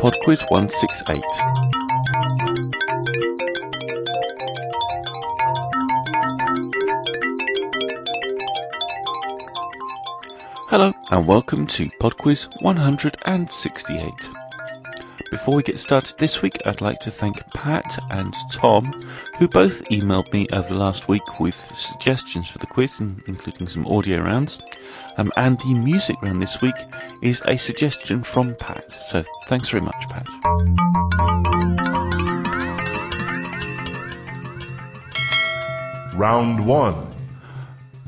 PodQuiz 168. Hello and welcome to PodQuiz 168. Before we get started this week, I'd like to thank Pat and Tom, who both emailed me over the last week with suggestions for the quiz, including some audio rounds. Um, and the music round this week is a suggestion from Pat. So thanks very much, Pat. Round 1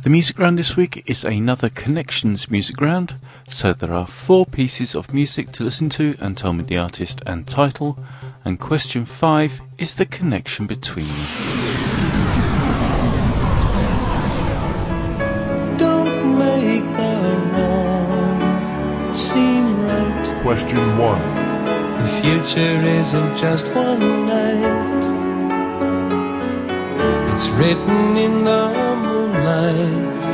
the music round this week is another Connections music round, so there are four pieces of music to listen to and tell me the artist and title, and question five is the connection between them. Don't make the wrong seem right. Question 1 The future isn't just one night, it's written in the moonlight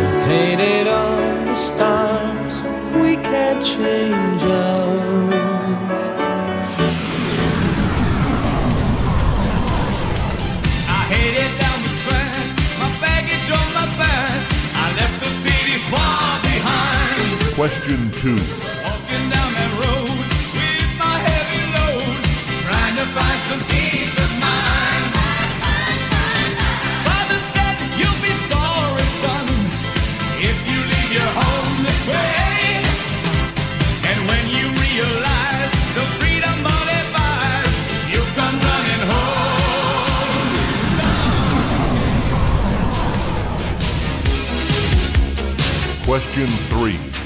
and painted on the stars. We can't change ours. I headed down the track, my baggage on my back. I left the city far behind. Question 2 Question 3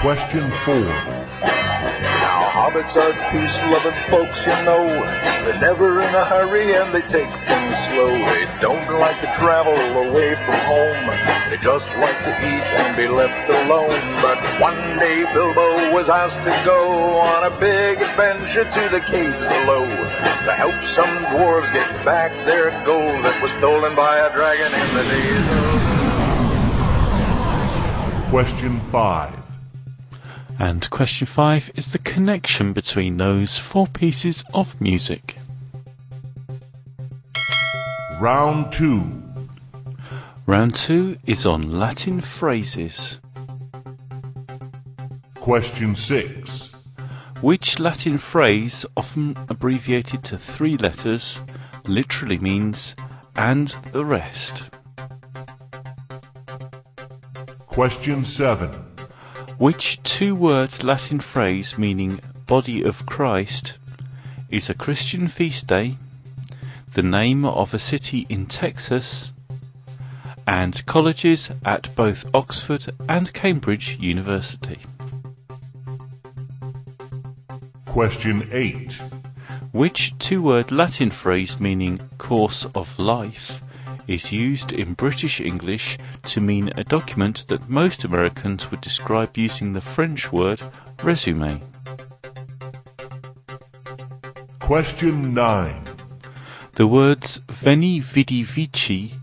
Question 4 Now, hobbits are peace-loving folks, you know. They're never in a hurry and they take things slow. They don't like to travel away from home. They just like to eat and be left alone. But one day Bilbo was asked to go on a big adventure to the caves below to help some dwarves get back their gold that was stolen by a dragon in the days of Question 5 And question five is the connection between those four pieces of music. Round 2 Round two is on Latin phrases. Question 6 Which Latin phrase, often abbreviated to three letters, literally means and the rest? Question 7 Which two word Latin phrase meaning body of Christ is a Christian feast day, the name of a city in Texas, and colleges at both Oxford and Cambridge University? Question 8 Which two word Latin phrase meaning course of life is used in British English to mean a document that most Americans would describe using the French word resume? Question 9 The words Veni Vidi Vici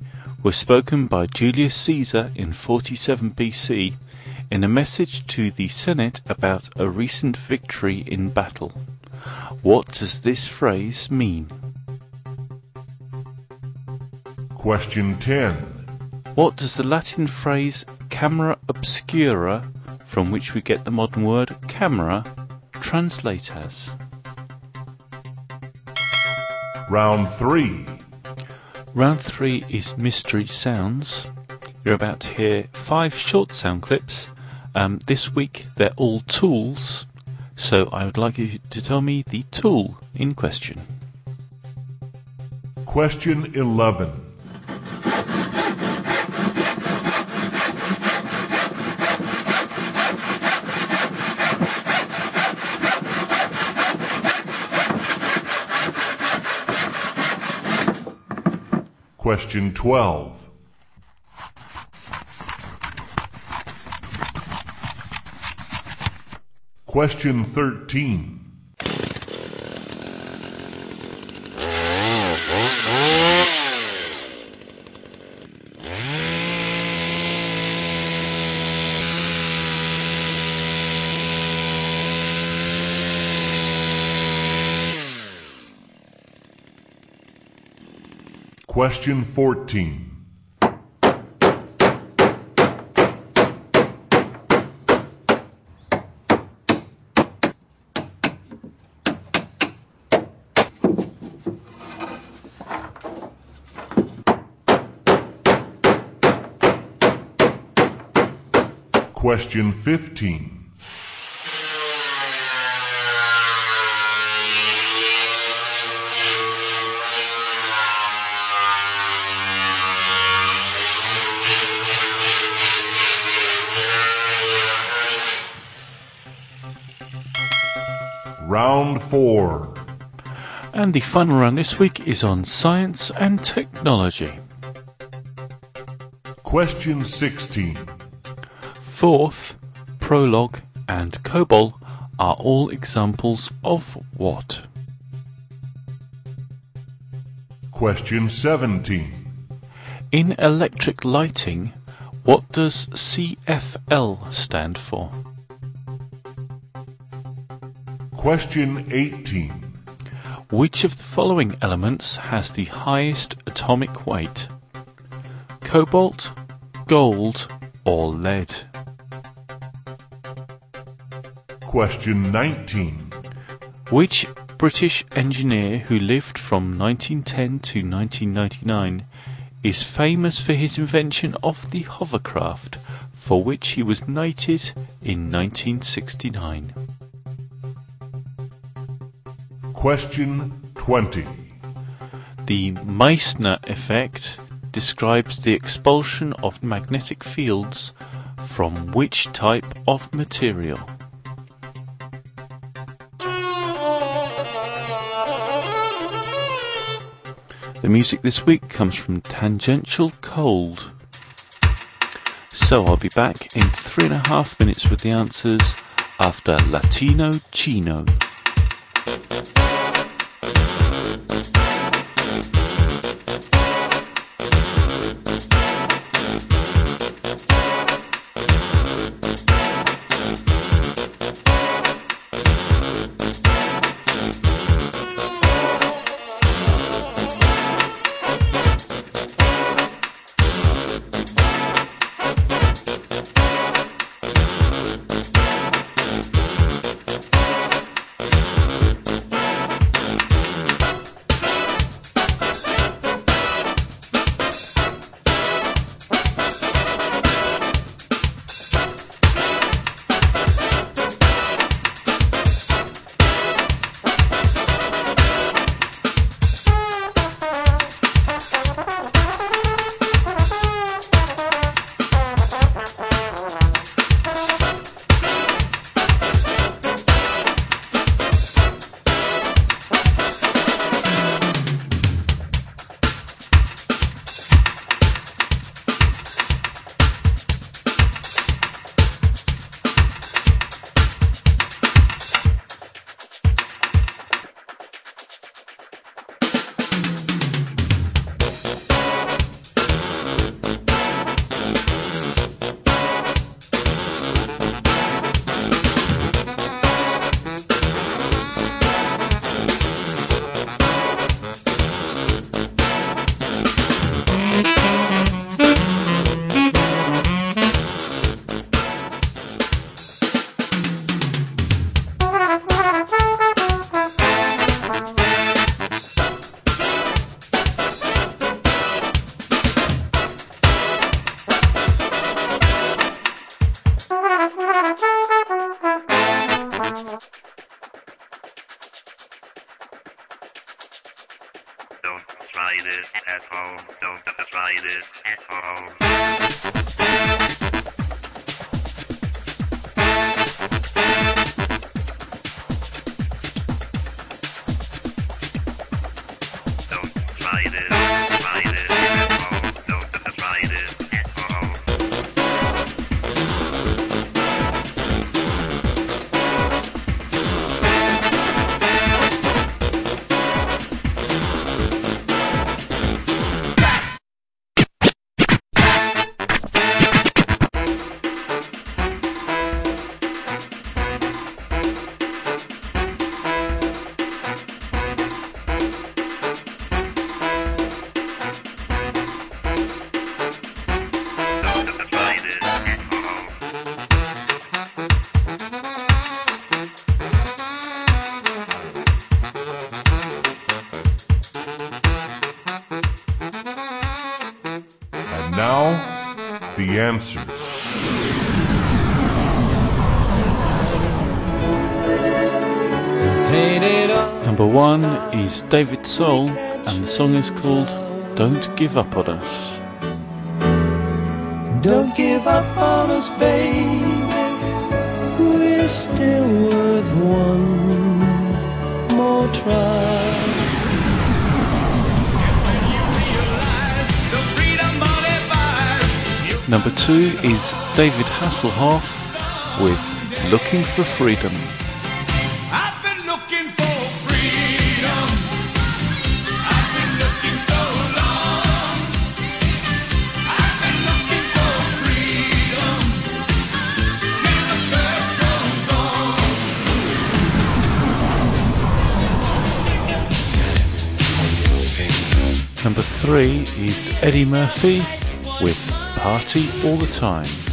were spoken by Julius Caesar in 47 BC in a message to the Senate about a recent victory in battle. What does this phrase mean? Question 10 What does the Latin phrase camera obscura, from which we get the modern word camera, translate as? Round 3 Round three is mystery sounds. You're about to hear five short sound clips. Um, this week they're all tools, so I would like you to tell me the tool in question. Question 11 Question 12. Question 13. Question 14. Question 15. Round 4. And the final round this week is on science and technology. Question 16. Forth, Prolog, and COBOL are all examples of what? Question 17. In electric lighting, what does CFL stand for? Question 18. Which of the following elements has the highest atomic weight? Cobalt, gold, or lead? Question 19. Which British engineer who lived from 1910 to 1999 is famous for his invention of the hovercraft, for which he was knighted in 1969? Question 20. The Meissner effect describes the expulsion of magnetic fields from which type of material? The music this week comes from Tangential Cold. So I'll be back in three and a half minutes with the answers after Latino Chino. Number one is David Soul, and the song is called Don't Give Up on Us. Don't give up on us, baby. We're still worth one more try. The freedom money buys. You- Number two is David Hasselhoff with Looking for Freedom. Number three is Eddie Murphy with Party All the Time.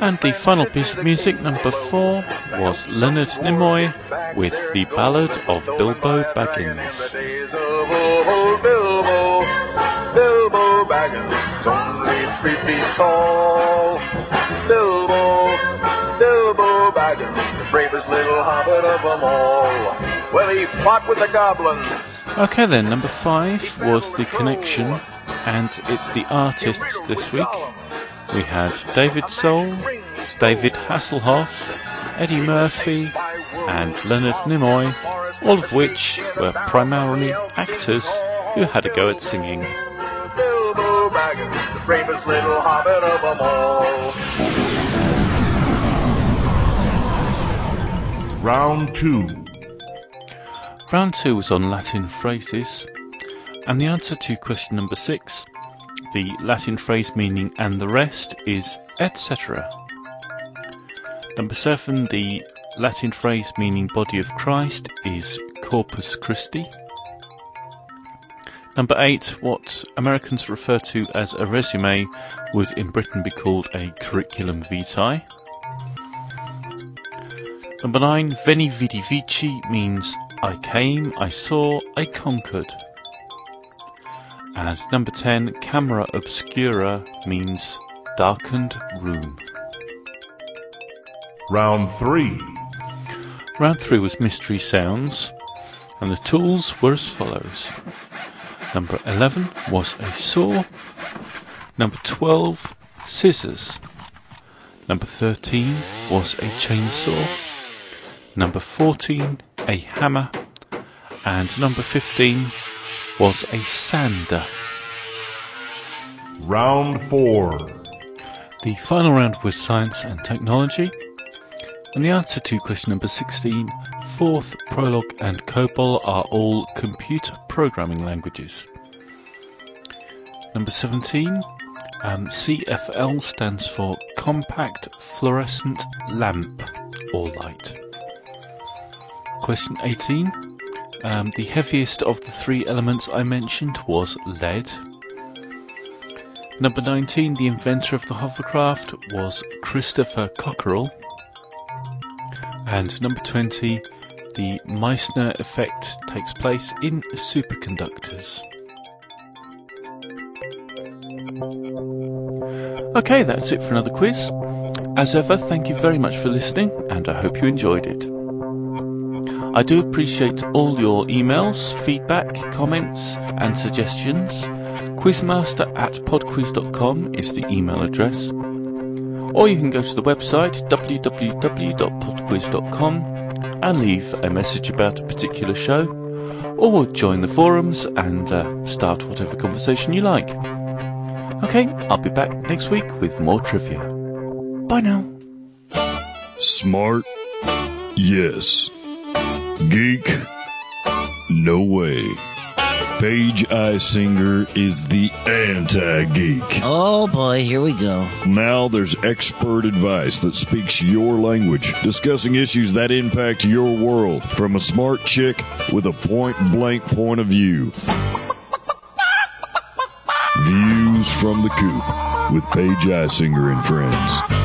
And the final piece of music, number four, was Leonard Nimoy with the Ballad of Bilbo Baggins. The days of old Bilbo, Bilbo Baggins, only three feet tall. Bilbo, Bilbo Baggins, the bravest little hobbit of them all. Well, he fought with the goblins. Okay, then, number five was The Connection, and it's the artists this week. We had David Soul, David Hasselhoff, Eddie Murphy, and Leonard Nimoy, all of which were primarily actors who had a go at singing. Bilbo Baggins, the bravest little hobbit of them all. Round 2. Round two was on Latin phrases, and the answer to question number six, the Latin phrase meaning and the rest, is etc. Number seven, the Latin phrase meaning body of Christ, is Corpus Christi. Number eight, what Americans refer to as a resume would in Britain be called a curriculum vitae. Number nine, Veni Vidi Vici means I came, I saw, I conquered. And number ten, Camera Obscura means darkened room. Round 3. Round three was mystery sounds, and the tools were as follows. Number 11 was a saw. Number 12, scissors. Number 13 was a chainsaw. Number 14, a hammer. And number 15 was a sander. Round 4. The final round was science and technology. And the answer to question number 16, Forth, Prolog, and COBOL are all computer programming languages. Number 17, um, CFL stands for Compact Fluorescent Lamp or Light. Question 18, um, the heaviest of the three elements I mentioned was lead. Number 19, the inventor of the hovercraft was Christopher Cockerell. And number 20, the Meissner effect takes place in superconductors. Okay, that's it for another quiz. As ever, thank you very much for listening, and I hope you enjoyed it. I do appreciate all your emails, feedback, comments, and suggestions. Quizmaster at podquiz.com is the email address. Or you can go to the website www.podquiz.com and leave a message about a particular show, or join the forums and uh, start whatever conversation you like. Okay, I'll be back next week with more trivia. Bye now. Smart? Yes. Geek? No way. Paige Isinger is the anti-geek. Oh boy, here we go. Now there's expert advice that speaks your language, discussing issues that impact your world from a smart chick with a point blank point of view. Views from the Coop with Paige Isinger and friends.